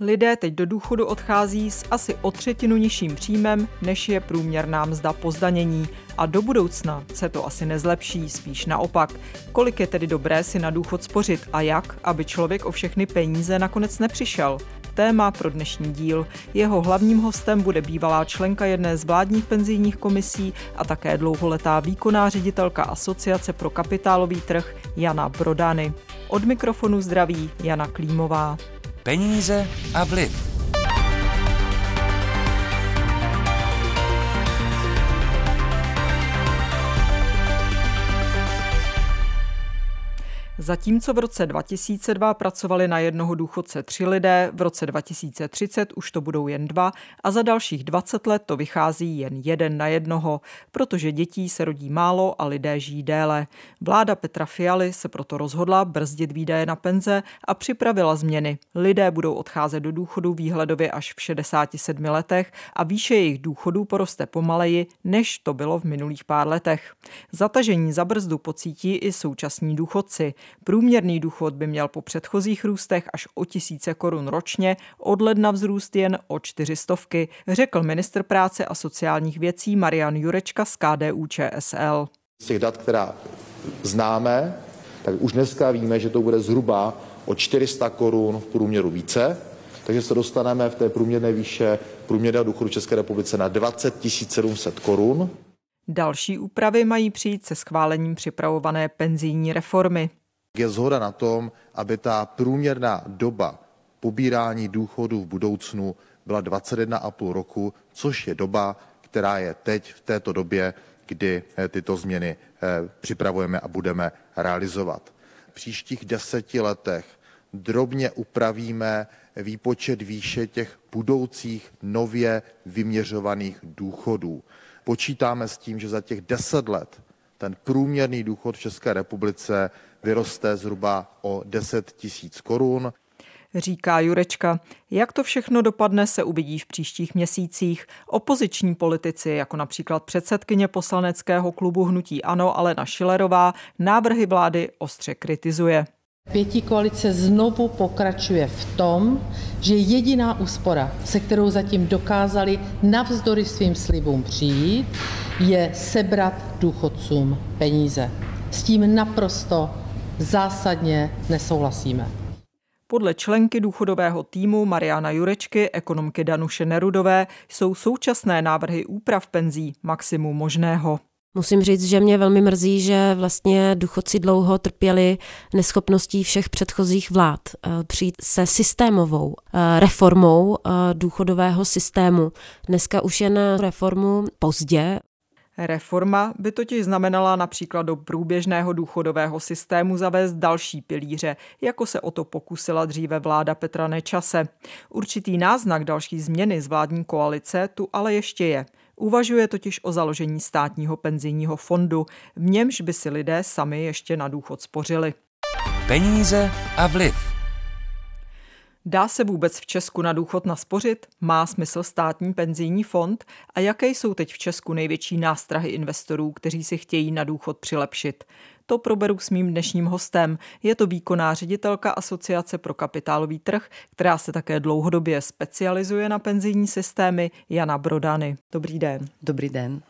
Lidé teď do důchodu odchází s asi o třetinu nižším příjmem, než je průměrná mzda po zdanění. A do budoucna se to asi nezlepší, spíš naopak. Kolik je tedy dobré si na důchod spořit a jak, aby člověk o všechny peníze nakonec nepřišel? Téma pro dnešní díl. Jeho hlavním hostem bude bývalá členka jedné z vládních penzijních komisí a také dlouholetá výkonná ředitelka Asociace pro kapitálový trh Jana Brodany. Od mikrofonu zdraví Jana Klímová peníze a vliv. Zatímco v roce 2002 pracovali na jednoho důchodce tři lidé, v roce 2030 už to budou jen dva a za dalších 20 let to vychází jen jeden na jednoho, protože dětí se rodí málo a lidé žijí déle. Vláda Petra Fialy se proto rozhodla brzdit výdaje na penze a připravila změny. Lidé budou odcházet do důchodu výhledově až v 67 letech a výše jejich důchodů poroste pomaleji, než to bylo v minulých pár letech. Zatažení za brzdu pocítí i současní důchodci. Průměrný důchod by měl po předchozích růstech až o tisíce korun ročně od ledna vzrůst jen o čtyřistovky, řekl ministr práce a sociálních věcí Marian Jurečka z KDU ČSL. Z těch dat, která známe, tak už dneska víme, že to bude zhruba o 400 korun v průměru více, takže se dostaneme v té průměrné výše průměrného důchodu České republice na 20 700 korun. Další úpravy mají přijít se schválením připravované penzijní reformy je zhoda na tom, aby ta průměrná doba pobírání důchodu v budoucnu byla 21,5 roku, což je doba, která je teď v této době, kdy eh, tyto změny eh, připravujeme a budeme realizovat. V příštích deseti letech drobně upravíme výpočet výše těch budoucích nově vyměřovaných důchodů. Počítáme s tím, že za těch deset let ten průměrný důchod v České republice vyroste zhruba o 10 tisíc korun. Říká Jurečka. Jak to všechno dopadne, se uvidí v příštích měsících. Opoziční politici, jako například předsedkyně poslaneckého klubu Hnutí Ano Alena Šilerová, návrhy vlády ostře kritizuje. Pětí koalice znovu pokračuje v tom, že jediná úspora, se kterou zatím dokázali navzdory svým slibům přijít, je sebrat důchodcům peníze. S tím naprosto zásadně nesouhlasíme. Podle členky důchodového týmu Mariana Jurečky, ekonomky Danuše Nerudové, jsou současné návrhy úprav penzí maximum možného. Musím říct, že mě velmi mrzí, že vlastně důchodci dlouho trpěli neschopností všech předchozích vlád eh, přijít se systémovou eh, reformou eh, důchodového systému. Dneska už jen reformu pozdě Reforma by totiž znamenala například do průběžného důchodového systému zavést další pilíře, jako se o to pokusila dříve vláda Petra Nečase. Určitý náznak další změny z vládní koalice tu ale ještě je. Uvažuje totiž o založení státního penzijního fondu, v němž by si lidé sami ještě na důchod spořili. Peníze a vliv. Dá se vůbec v Česku na důchod naspořit? Má smysl státní penzijní fond? A jaké jsou teď v Česku největší nástrahy investorů, kteří si chtějí na důchod přilepšit? To proberu s mým dnešním hostem. Je to výkonná ředitelka Asociace pro kapitálový trh, která se také dlouhodobě specializuje na penzijní systémy, Jana Brodany. Dobrý den. Dobrý den.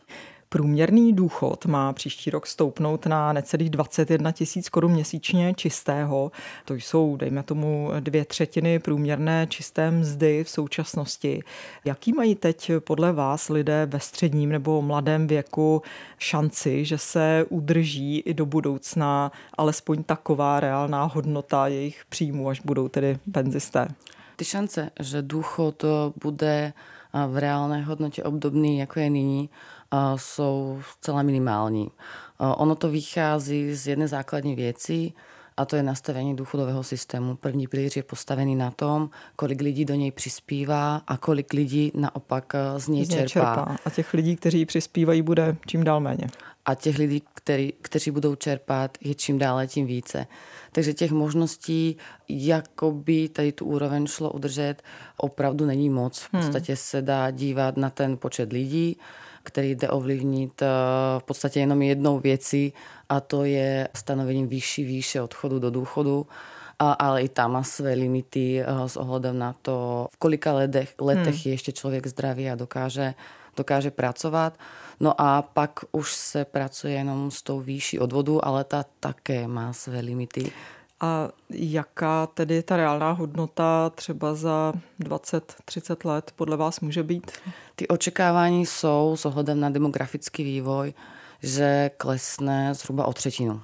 Průměrný důchod má příští rok stoupnout na necelých 21 tisíc korun měsíčně čistého. To jsou, dejme tomu, dvě třetiny průměrné čisté mzdy v současnosti. Jaký mají teď podle vás lidé ve středním nebo mladém věku šanci, že se udrží i do budoucna alespoň taková reálná hodnota jejich příjmů, až budou tedy penzisté? Ty šance, že důchod bude v reálné hodnotě obdobný, jako je nyní, jsou zcela minimální. Ono to vychází z jedné základní věci, a to je nastavení důchodového systému. První pilíř je postavený na tom, kolik lidí do něj přispívá a kolik lidí naopak eh, z něj, z něj čerpá. čerpá. A těch lidí, kteří přispívají, bude čím dál méně. A těch lidí, který, kteří budou čerpat, je čím dále tím více. Takže těch možností, jakoby tady tu úroveň šlo udržet, opravdu není moc. V hmm. podstatě se dá dívat na ten počet lidí, který jde ovlivnit eh, v podstatě jenom jednou věcí a to je stanovení vyšší výše odchodu do důchodu ale i tam má své limity s ohledem na to, v kolika letech, letech hmm. je ještě člověk zdravý a dokáže, dokáže pracovat. No a pak už se pracuje jenom s tou výší odvodu, ale ta také má své limity. A jaká tedy ta reálná hodnota třeba za 20-30 let podle vás může být? Ty očekávání jsou s ohledem na demografický vývoj, že klesne zhruba o třetinu.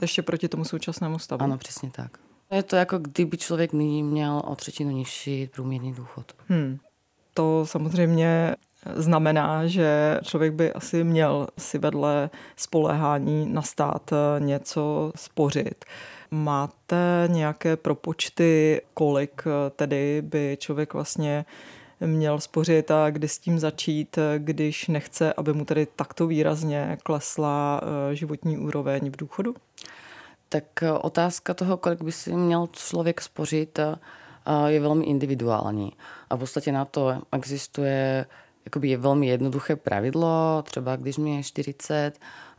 Ještě proti tomu současnému stavu? Ano, přesně tak. Je to jako kdyby člověk nyní měl o třetinu nižší průměrný důchod. Hmm. To samozřejmě znamená, že člověk by asi měl si vedle spolehání na stát něco spořit. Máte nějaké propočty, kolik tedy by člověk vlastně měl spořit a kdy s tím začít, když nechce, aby mu tedy takto výrazně klesla eh, životní úroveň v důchodu? Tak eh, otázka toho, kolik by si měl člověk spořit, eh, je velmi individuální. A v podstatě na to existuje jakoby je velmi jednoduché pravidlo, třeba když mi je 40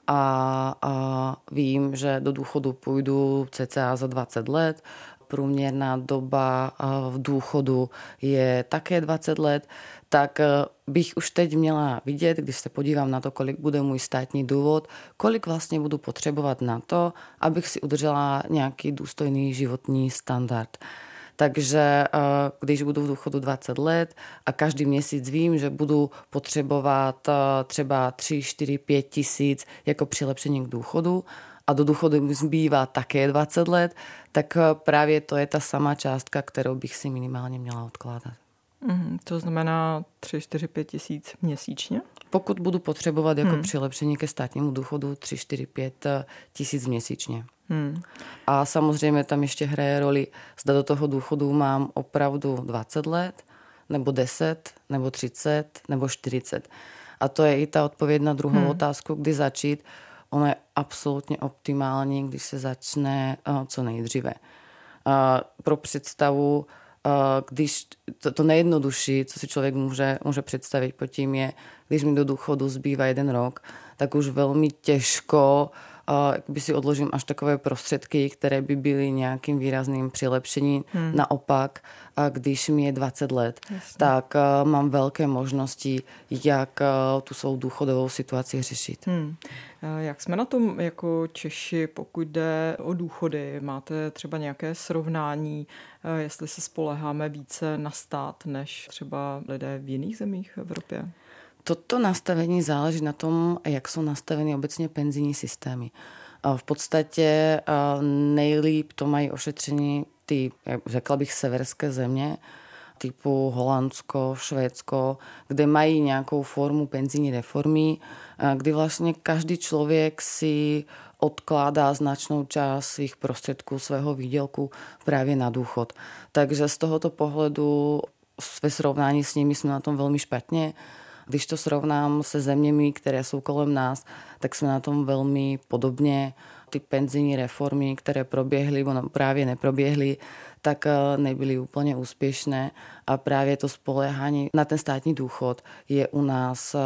a, a vím, že do důchodu půjdu cca za 20 let, průměrná doba v důchodu je také 20 let, tak e, bych už teď měla vidět, když se podívám na to, kolik bude můj státní důvod, kolik vlastně budu potřebovat na to, abych si udržela nějaký důstojný životní standard. Takže eh, když budu v důchodu 20 let a každý měsíc vím, že budu potřebovat eh, třeba 3, 4, 5 tisíc jako přilepšení k důchodu a do důchodu mi zbývá také 20 let, tak eh, právě to je ta sama částka, kterou bych si minimálně měla odkládat. Mm, to znamená 3, 4, 5 tisíc měsíčně? Pokud budu potřebovat jako hmm. přilepšení ke státnímu důchodu 3, 4, 5 tisíc měsíčně. Hmm. A samozřejmě tam ještě hraje roli, zda do toho důchodu mám opravdu 20 let, nebo 10, nebo 30, nebo 40. A to je i ta odpověď na druhou hmm. otázku, kdy začít. Ono je absolutně optimální, když se začne uh, co nejdříve. Uh, pro představu, uh, když to, to nejjednodušší, co si člověk může, může představit pod tím je, když mi do důchodu zbývá jeden rok, tak už velmi těžko uh, by si odložím až takové prostředky, které by byly nějakým výrazným přilepšením. Hmm. Naopak, když mi je 20 let, Jasně. tak mám velké možnosti, jak tu svou důchodovou situaci řešit. Hmm. Jak jsme na tom jako Češi, pokud jde o důchody? Máte třeba nějaké srovnání, jestli se spoleháme více na stát než třeba lidé v jiných zemích v Evropě? Toto nastavení záleží na tom, jak jsou nastaveny obecně penzijní systémy. V podstatě nejlíp to mají ošetření ty, řekla bych, severské země, typu Holandsko, Švédsko, kde mají nějakou formu penzijní reformy, kdy vlastně každý člověk si odkládá značnou část svých prostředků, svého výdělku právě na důchod. Takže z tohoto pohledu ve srovnání s nimi jsme na tom velmi špatně. Když to srovnám se zeměmi, které jsou kolem nás, tak jsme na tom velmi podobně. Ty penzijní reformy, které proběhly, nebo právě neproběhly, tak eh, nebyly úplně úspěšné a právě to spolehání na ten státní důchod je u nás eh,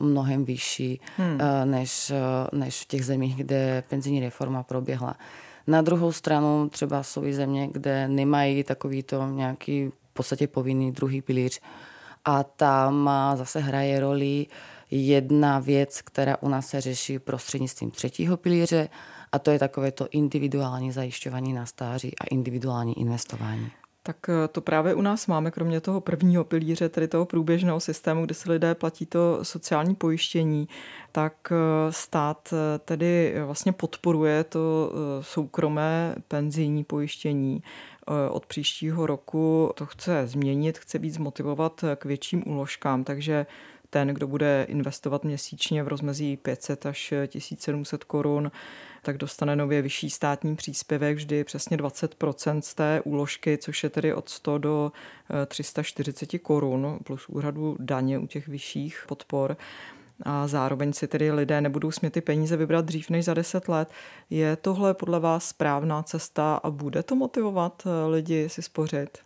mnohem vyšší hmm. Eh, než, než v těch zemích, kde penzijní reforma proběhla. Na druhou stranu třeba jsou i země, kde nemají takovýto nějaký v podstatě povinný druhý pilíř, a tam zase hraje roli jedna věc, která u nás se řeší prostřednictvím třetího pilíře a to je takové to individuální zajišťování na stáří a individuální investování. Tak eh, to právě u nás máme, kromě toho prvního pilíře, tedy toho průběžného systému, kde si lidé platí to sociální pojištění, tak eh, stát eh, tedy vlastně podporuje to soukromé penzijní pojištění. Od příštího roku to chce změnit, chce víc motivovat k větším úložkám, takže ten, kdo bude investovat měsíčně v rozmezí 500 až 1700 korun, tak dostane nově vyšší státní příspěvek, vždy přesně 20% z té úložky, což je tedy od 100 do 340 eh, korun plus úhradu daně u těch vyšších podpor a zároveň si tedy lidé nebudou smět ty peníze vybrat dřív než za 10 let. Je tohle podle vás správná cesta a bude to motivovat eh, lidi si spořit?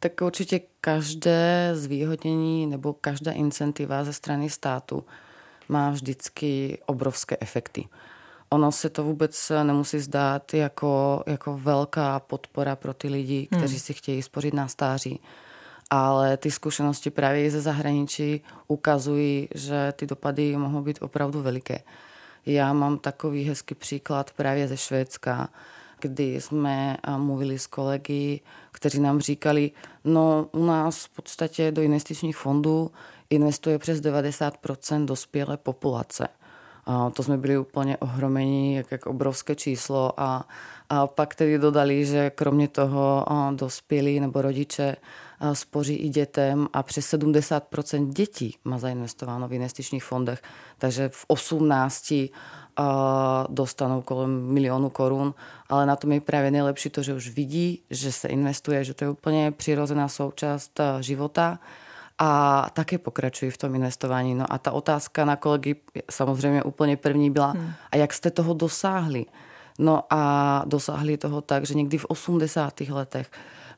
Tak určitě každé zvýhodnění nebo každá incentiva ze strany státu má vždycky obrovské efekty. ono se to vůbec nemusí zdát jako, jako velká podpora pro ty lidi, kteří hmm. si chtějí spořit na stáří. Ale ty zkušenosti právě ze zahraničí ukazují, že ty dopady mohou být opravdu veliké. Já mám takový hezký příklad právě ze Švédska, kdy jsme mluvili s kolegy, kteří nám říkali, no u nás v podstatě do investičních fondů investuje přes 90% dospělé populace. A to jsme byli úplně ohromení, jak, jak obrovské číslo. A, a pak tedy dodali, že kromě toho dospělí nebo rodiče spoří i dětem a přes 70% dětí má zainvestováno v investičních fondech. Takže v 18 dostanou kolem milionu korun, ale na tom je právě nejlepší to, že už vidí, že se investuje, že to je úplně přirozená součást života a také pokračují v tom investování. No a ta otázka na kolegy samozřejmě úplně první byla, hmm. a jak jste toho dosáhli? No a dosáhli toho tak, že někdy v 80. letech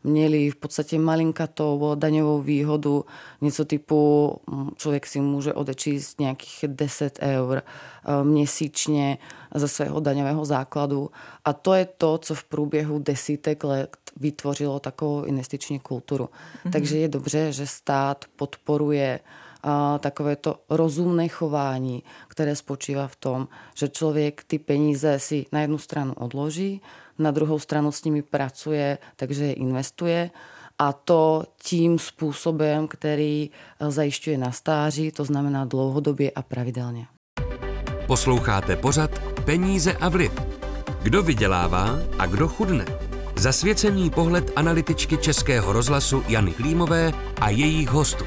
měli v podstatě malinkatou daňovou výhodu, něco typu člověk si může odečíst nějakých 10 eur eh, měsíčně ze svého daňového základu. A to je to, co v průběhu desítek let vytvořilo takovou investiční kulturu. Mm-hmm. Takže je dobře, že stát podporuje takové to rozumné chování, které spočívá v tom, že člověk ty peníze si na jednu stranu odloží, na druhou stranu s nimi pracuje, takže je investuje a to tím způsobem, který eh, zajišťuje na stáří, to znamená dlouhodobě a pravidelně. Posloucháte pořad Peníze a vliv. Kdo vydělává a kdo chudne? Zasvěcený pohled analytičky Českého rozhlasu Jany Klímové a jejich hostů.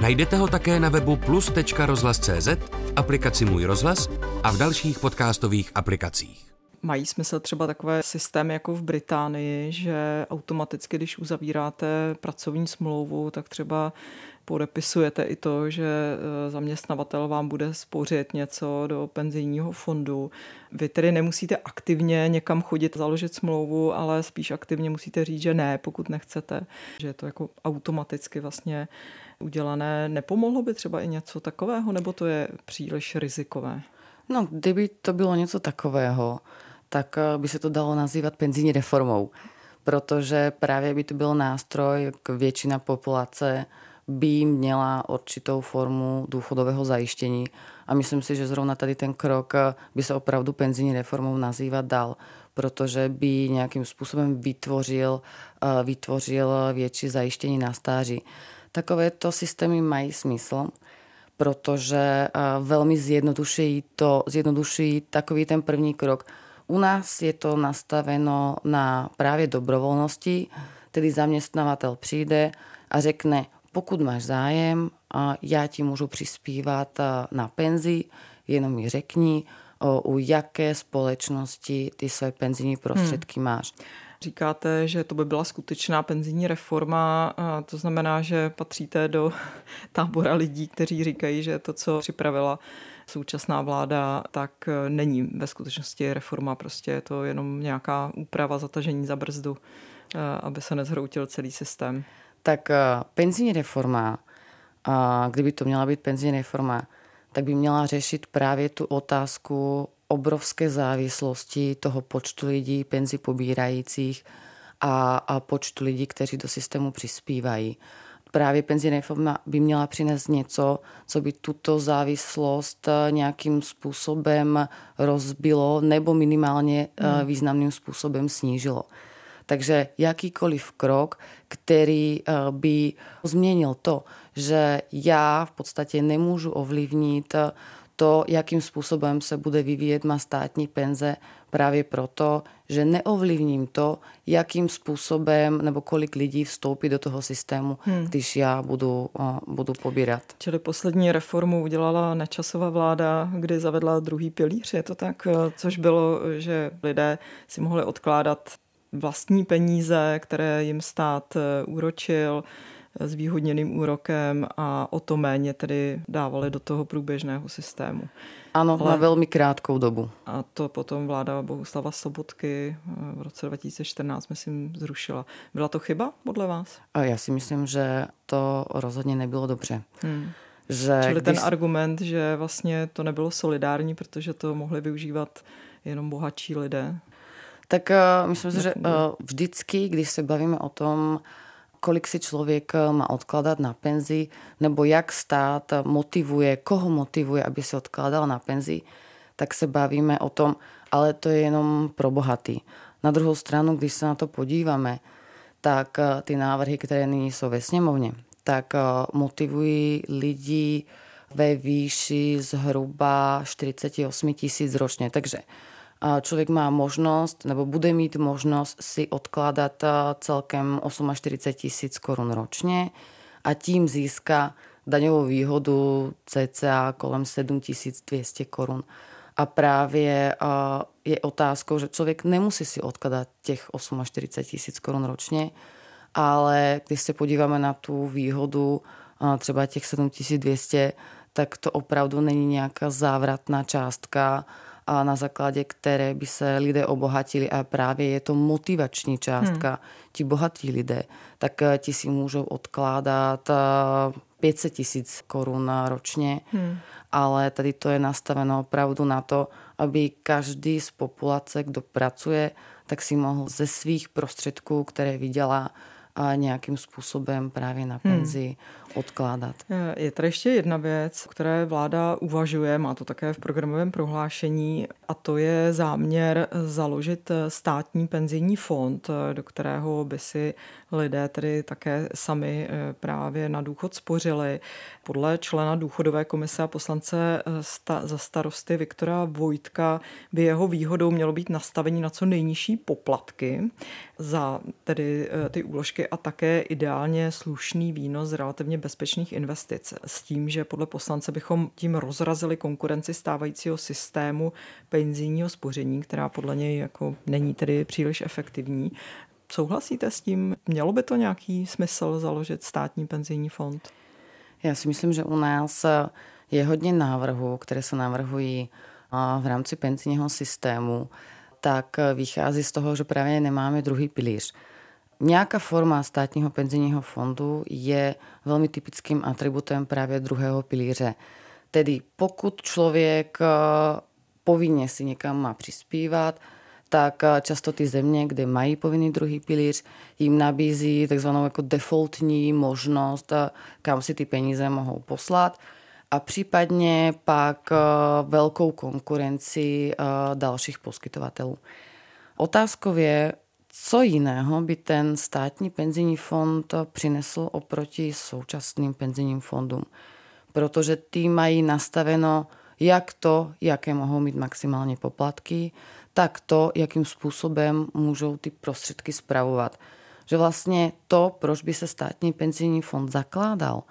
Najdete ho také na webu plus.rozhlas.cz, v aplikaci Můj rozhlas a v dalších podcastových aplikacích. Mají smysl třeba takové systémy jako v Británii, že automaticky, když uzavíráte pracovní smlouvu, tak třeba podepisujete i to, že e, zaměstnavatel vám bude spořit něco do penzijního fondu. Vy tedy nemusíte aktivně někam chodit, založit smlouvu, ale spíš aktivně musíte říct, že ne, pokud nechcete. Že je to jako automaticky vlastně udělané. Nepomohlo by třeba i něco takového, nebo to je příliš rizikové? No, kdyby to bylo něco takového, tak eh, by se to dalo nazývat penzijní reformou. Protože právě by to byl nástroj, k většina populace by měla určitou formu důchodového zajištění. A myslím si, že zrovna tady ten krok eh, by se opravdu penzijní reformou nazývat dal, protože by nějakým způsobem vytvořil, eh, vytvořil větší zajištění na stáří. Takovéto systémy mají smysl, protože velmi zjednoduší, to, zjednoduší takový ten první krok, u nás je to nastaveno na právě dobrovolnosti, tedy zaměstnavatel přijde a řekne, pokud máš zájem, já ti můžu přispívat na penzi, jenom mi řekni, u jaké společnosti ty své penzijní prostředky hmm. máš. Říkáte, že to by byla skutečná penzijní reforma, a to znamená, že patříte do tábora lidí, kteří říkají, že to, co připravila současná vláda, tak eh, není ve skutečnosti reforma, prostě je to jenom nějaká úprava zatažení za brzdu, eh, aby se nezhroutil celý systém. Tak eh, penzijní reforma, kdyby to měla být penzijní reforma, tak by měla řešit právě tu otázku obrovské závislosti toho počtu lidí penzi pobírajících a, a počtu lidí, kteří do systému přispívají právě penzijní reforma by měla přinést něco, co by tuto závislost eh, nějakým způsobem rozbilo nebo minimálně eh, hmm. významným způsobem snížilo. Takže jakýkoliv krok, který eh, by změnil to, že já v podstatě nemůžu ovlivnit to, jakým způsobem se bude vyvíjet má státní penze, právě proto, že neovlivním to, jakým způsobem nebo kolik lidí vstoupí do toho systému, hmm. když já budu, budu pobírat. Čili poslední reformu udělala nečasová vláda, kdy zavedla druhý pilíř, je to tak? Což bylo, že lidé si mohli odkládat vlastní peníze, které jim stát e, úročil, s výhodněným úrokem a o to méně tedy dávali do toho průběžného systému. Ano, Ale... na velmi krátkou dobu. A to potom vláda Bohuslava Sobotky eh, v roce 2014, myslím, zrušila. Byla to chyba podle vás? A já si myslím, že to rozhodně nebylo dobře. Hmm. Že Čili když... ten argument, že vlastně to nebylo solidární, protože to mohli využívat jenom bohatší lidé? Tak myslím si, že vždycky, když se bavíme o tom, kolik si člověk má odkladat na penzi, nebo jak stát motivuje, koho motivuje, aby si odkládal na penzi, tak se bavíme o tom, ale to je jenom pro bohatý. Na druhou stranu, když se na to podíváme, tak ty návrhy, které nyní jsou ve sněmovně, tak motivují lidi ve výši zhruba 48 tisíc ročně. Takže člověk má možnost, nebo bude mít možnost si odkládat celkem 48 tisíc korun ročně a tím získá daňovou výhodu cca kolem 7200 korun. A právě je otázkou, že člověk nemusí si odkladat těch 48 tisíc korun ročně, ale když se podíváme na tu výhodu třeba těch 7200, tak to opravdu není nějaká závratná částka, a na základě které by se lidé obohatili a právě je to motivační částka. Hmm. Ti bohatí lidé, tak eh, ti si můžou odkládat 500 eh, tisíc korun ročně, hmm. ale tady to je nastaveno opravdu na to, aby každý z populace, kdo pracuje, tak si mohl ze svých prostředků, které vydělá, a nějakým způsobem právě na hmm. penzi hmm. Odkládat. Je tady ještě jedna věc, které vláda uvažuje, má to také v programovém prohlášení, a to je záměr založit státní penzijní fond, do kterého by si lidé tedy také sami eh, právě na důchod spořili. Podle člena důchodové komise a poslance eh, za starosty Viktora Vojtka by jeho výhodou mělo být nastavení na co nejnižší poplatky za tedy eh, ty úložky a také ideálně slušný výnos z relativně bezpečných investic. S tím, že podle poslance bychom tím rozrazili konkurenci stávajícího systému penzijního spoření, která podle něj jako není tedy příliš efektivní. Souhlasíte s tím? Mělo by to nějaký smysl založit státní penzijní fond? Já si myslím, že u nás je hodně návrhů, které se navrhují v rámci penzijního systému, tak vychází z toho, že právě nemáme druhý pilíř. Nějaká forma státního penzijního fondu je velmi typickým atributem právě druhého pilíře. Tedy pokud člověk povinně si někam má přispívat, tak často ty země, kde mají povinný druhý pilíř, jim nabízí takzvanou jako defaultní možnost, kam si ty peníze mohou poslat a případně pak velkou konkurenci dalších poskytovatelů. Otázkou je, co jiného by ten státní penzijní fond přinesl oproti současným penzijním fondům? Protože ty mají nastaveno jak to, jaké mohou mít maximálně poplatky, tak to, jakým způsobem můžou ty prostředky spravovat. Že vlastně to, proč by se státní penzijní fond zakládal,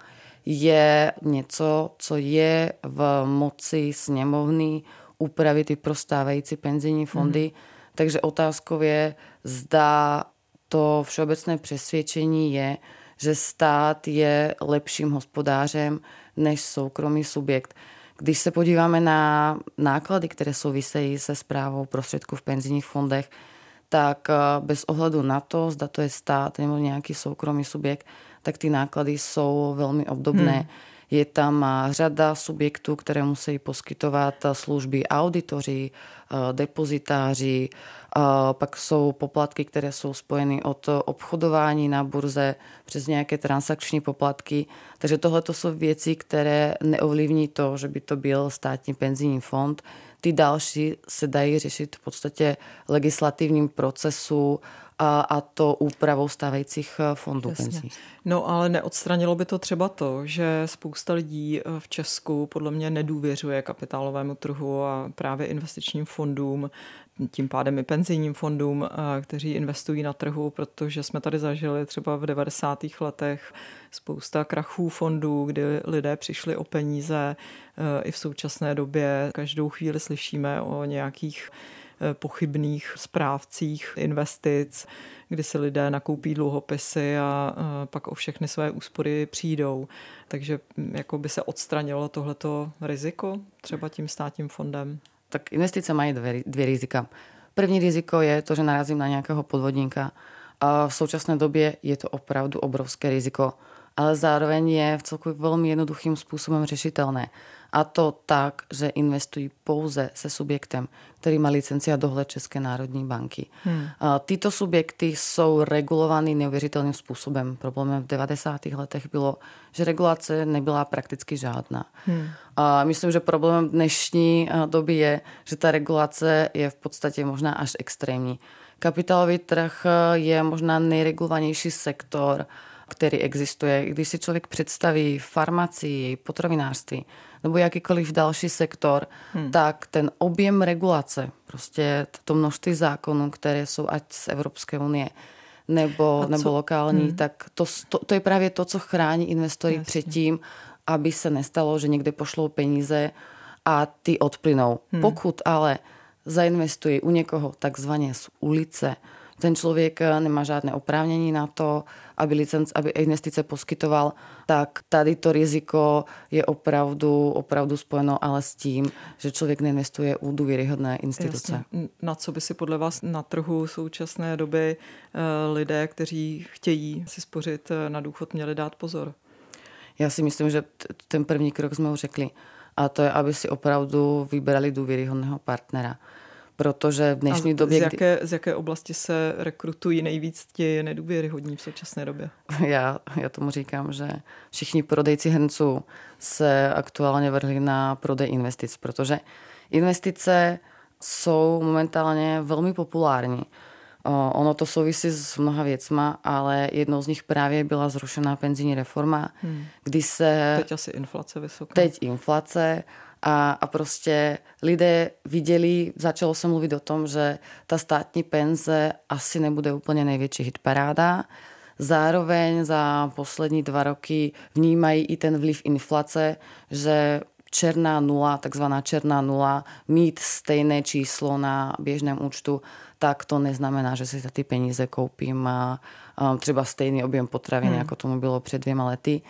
je něco, co je v moci sněmovny upravit i pro stávající penzijní fondy. Mm. Takže otázkou je, zda to všeobecné přesvědčení je, že stát je lepším hospodářem než soukromý subjekt. Když se podíváme na náklady, které souvisejí se zprávou prostředků v penzijních fondech, tak eh, bez ohledu na to, zda to je stát nebo nějaký soukromý subjekt, tak ty náklady jsou velmi obdobné. Hmm. Je tam eh, řada subjektů, které musí poskytovat eh, služby auditoři, depozitáři, pak jsou poplatky, které jsou spojeny od obchodování na burze přes nějaké transakční poplatky. Takže tohle to jsou věci, které neovlivní to, že by to byl státní penzijní fond. Ty další se dají řešit v podstatě legislativním procesu a, a to úpravou stávajících eh, fondů Jasně. penzí. No ale neodstranilo by to třeba to, že spousta lidí eh, v Česku podle mě nedůvěřuje kapitálovému trhu a právě investičním fondům, tím pádem i penzijním fondům, eh, kteří investují na trhu, protože jsme tady zažili třeba v 90. letech spousta krachů fondů, kdy lidé přišli o peníze. I v současné době každou chvíli slyšíme o nějakých pochybných správcích investic, kdy si lidé nakoupí dluhopisy a pak o všechny své úspory přijdou. Takže hm, jako by se odstranilo tohleto riziko třeba tím státním fondem? Tak investice mají dvě, dvě rizika. První riziko je to, že narazím na nějakého podvodníka. A v současné době je to opravdu obrovské riziko. Ale zároveň je v celku veľmi jednoduchým spôsobom řešitelné. A to tak, že investují pouze se subjektem, který má licencia dohled České národní banky. Hmm. Tyto subjekty jsou regulovaný neuvěřitelným způsobem. Problémem v 90. letech bylo, že regulace nebyla prakticky žádná. Hmm. A myslím, že problémem dnešní doby je, že ta regulace je v podstatě možná až extrémní. Kapitálový trh je možná nejregulovanější sektor, který existuje. Když si člověk představí farmacii, potravinářství nebo jakýkoliv další sektor, hmm. tak ten objem regulace, prostě to množství zákonů, které jsou ať z Evropské unie, nebo, nebo lokální, hmm. tak to, to, to je právě to, co chrání investory Jasně. před tím, aby se nestalo, že někde pošlou peníze a ty odplynou. Hmm. Pokud ale zainvestují u někoho takzvaně z ulice, ten člověk eh, nemá žádné oprávnění na to, aby, licenc, aby investice poskytoval, tak tady to riziko je opravdu, opravdu spojeno ale s tím, že člověk neinvestuje u důvěryhodné instituce. Jasně. Na co by si podle vás na trhu současné doby eh, lidé, kteří chtějí si spořit eh, na důchod, měli dát pozor? Já si myslím, že ten první krok jsme už řekli. A to je, aby si opravdu vybrali důvěryhodného partnera protože v dnešní A době... Z jaké, kdy... z jaké oblasti se rekrutují nejvíc ti nedůvěryhodní v současné době? Já, já tomu říkám, že všichni prodejci hrnců se aktuálně vrhli na prodej investic, protože investice jsou momentálně velmi populární. Ono to souvisí s mnoha věcma, ale jednou z nich právě byla zrušená penzijní reforma, hmm. kdy se... Teď asi inflace vysoká. Teď inflace a, a prostě lidé viděli, začalo se mluvit o tom, že ta státní penze asi nebude úplně největší hitparáda. Zároveň za poslední dva roky vnímají i ten vliv inflace, že černá nula, takzvaná černá nula, mít stejné číslo na běžném účtu, tak to neznamená, že si za ty peníze koupím a, a třeba stejný objem potravin, hmm. jako tomu bylo před dvěma lety.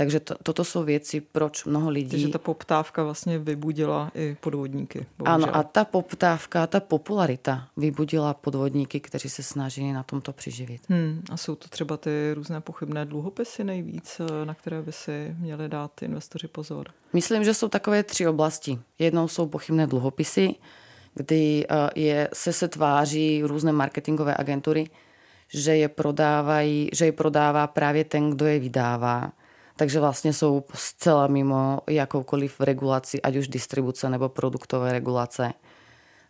Takže to, toto jsou věci, proč mnoho lidí... Takže ta poptávka vlastně vybudila i podvodníky. Bohužel. Ano, a ta poptávka, ta popularita vybudila podvodníky, kteří se snaží na tomto přiživit. Hmm, a jsou to třeba ty různé pochybné dluhopisy nejvíc, eh, na které by si měli dát investoři pozor? Myslím, že jsou takové tři oblasti. Jednou jsou pochybné dluhopisy, kdy eh, je, se se tváří různé marketingové agentury, že je, prodávají, že je prodává právě ten, kdo je vydává takže vlastně jsou zcela mimo jakoukoliv regulaci, ať už distribuce nebo produktové regulace.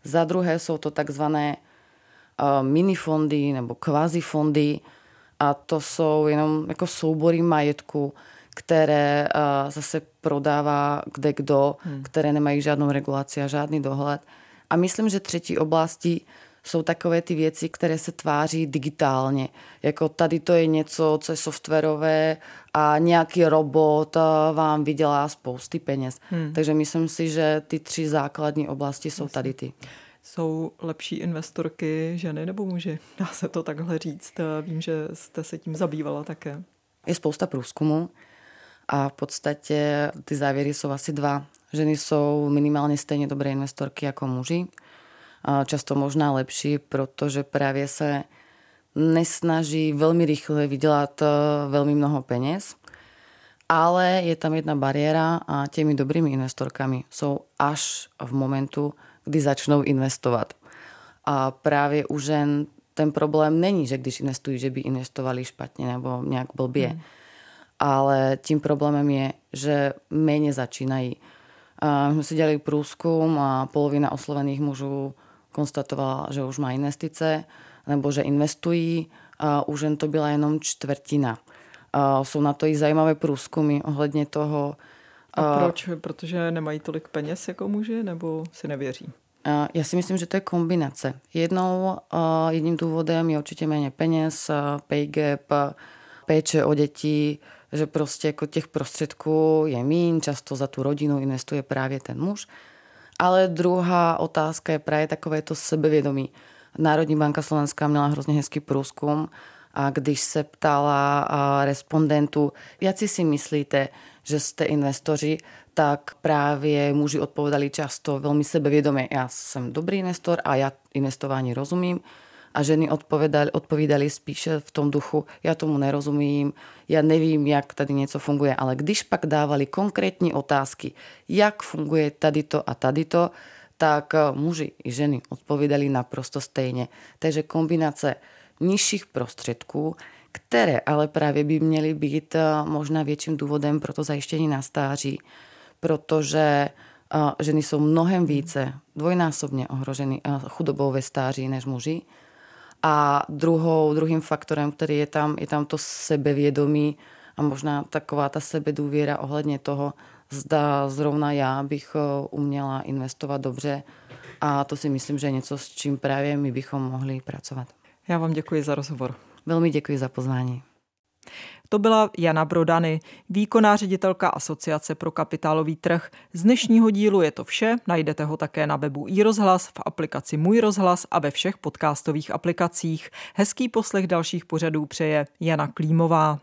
Za druhé jsou to takzvané uh, minifondy nebo kvazifondy a to jsou jenom jako soubory majetku, které uh, zase prodává kde kdo, hmm. které nemají žádnou regulaci a žádný dohled. A myslím, že třetí oblasti jsou takové ty věci, které se tváří digitálně. Jako tady to je něco, co je softwarové a nějaký robot vám vydělá spousty peněz. Hmm. Takže myslím si, že ty tři základní oblasti jsou tady ty. Jsou lepší investorky ženy nebo muži? Dá se to takhle říct. Vím, že jste se tím zabývala také. Je spousta průzkumů a v podstatě ty závěry jsou asi dva. Ženy jsou minimálně stejně dobré investorky jako muži často možná lepší, protože právě se nesnaží veľmi rýchle vydělat eh, veľmi mnoho peněz. Ale je tam jedna bariéra a těmi dobrými investorkami jsou až v momentu, kdy začnou investovat. A právě u žen ten problém není, že když investují, že by investovali špatně nebo nějak blbě. Hmm. Ale tím problémem je, že méně začínají. My jsme si dělali průzkum a polovina oslovených mužů konstatovala, že už má investice nebo že investují. A už jen to byla jenom čtvrtina. A jsou na to i zajímavé průzkumy ohledně toho. A proč? Protože nemají tolik peněz jako muži nebo si nevěří? Já si myslím, že to je kombinace. Jednou, jedním důvodem je určitě méně peněz, pay gap, péče o děti, že prostě jako těch prostředků je míň, často za tu rodinu investuje právě ten muž. Ale druhá otázka je právě takové to sebevědomí. Národní banka Slovenská měla hrozně hezký průzkum a když se ptala respondentů, jak si myslíte, že jste investoři, tak právě muži odpovedali často velmi sebevědomě. Já jsem dobrý investor a já investování rozumím. a ženy odpovídali spíše v tom duchu, já tomu nerozumím, já nevím, jak tady něco funguje, ale když pak dávali konkrétní otázky, jak funguje tady to a tady to, tak eh, muži i ženy odpovídali naprosto stejně. Takže kombinace nižších prostředků, které ale právě by měly být eh, možná větším důvodem pro to zajištění na stáří, protože eh, ženy jsou mnohem více, dvojnásobně ohroženy chudobou ve stáří než muži. A druhou, druhým faktorem, který je tam, je tam to sebevědomí a možná taková ta sebedůvěra ohledně toho, zda zrovna já bych eh, uměla investovat dobře a to si myslím, že je něco, s čím právě my bychom mohli pracovat. Já vám děkuji za rozhovor. Velmi děkuji za pozvání. To byla Jana Brodany, výkonná ředitelka Asociace pro kapitálový trh. Z dnešního dílu je to vše, najdete ho také na webu iRozhlas, v aplikaci Můj rozhlas a ve všech podcastových aplikacích. Hezký poslech dalších pořadů přeje Jana Klímová.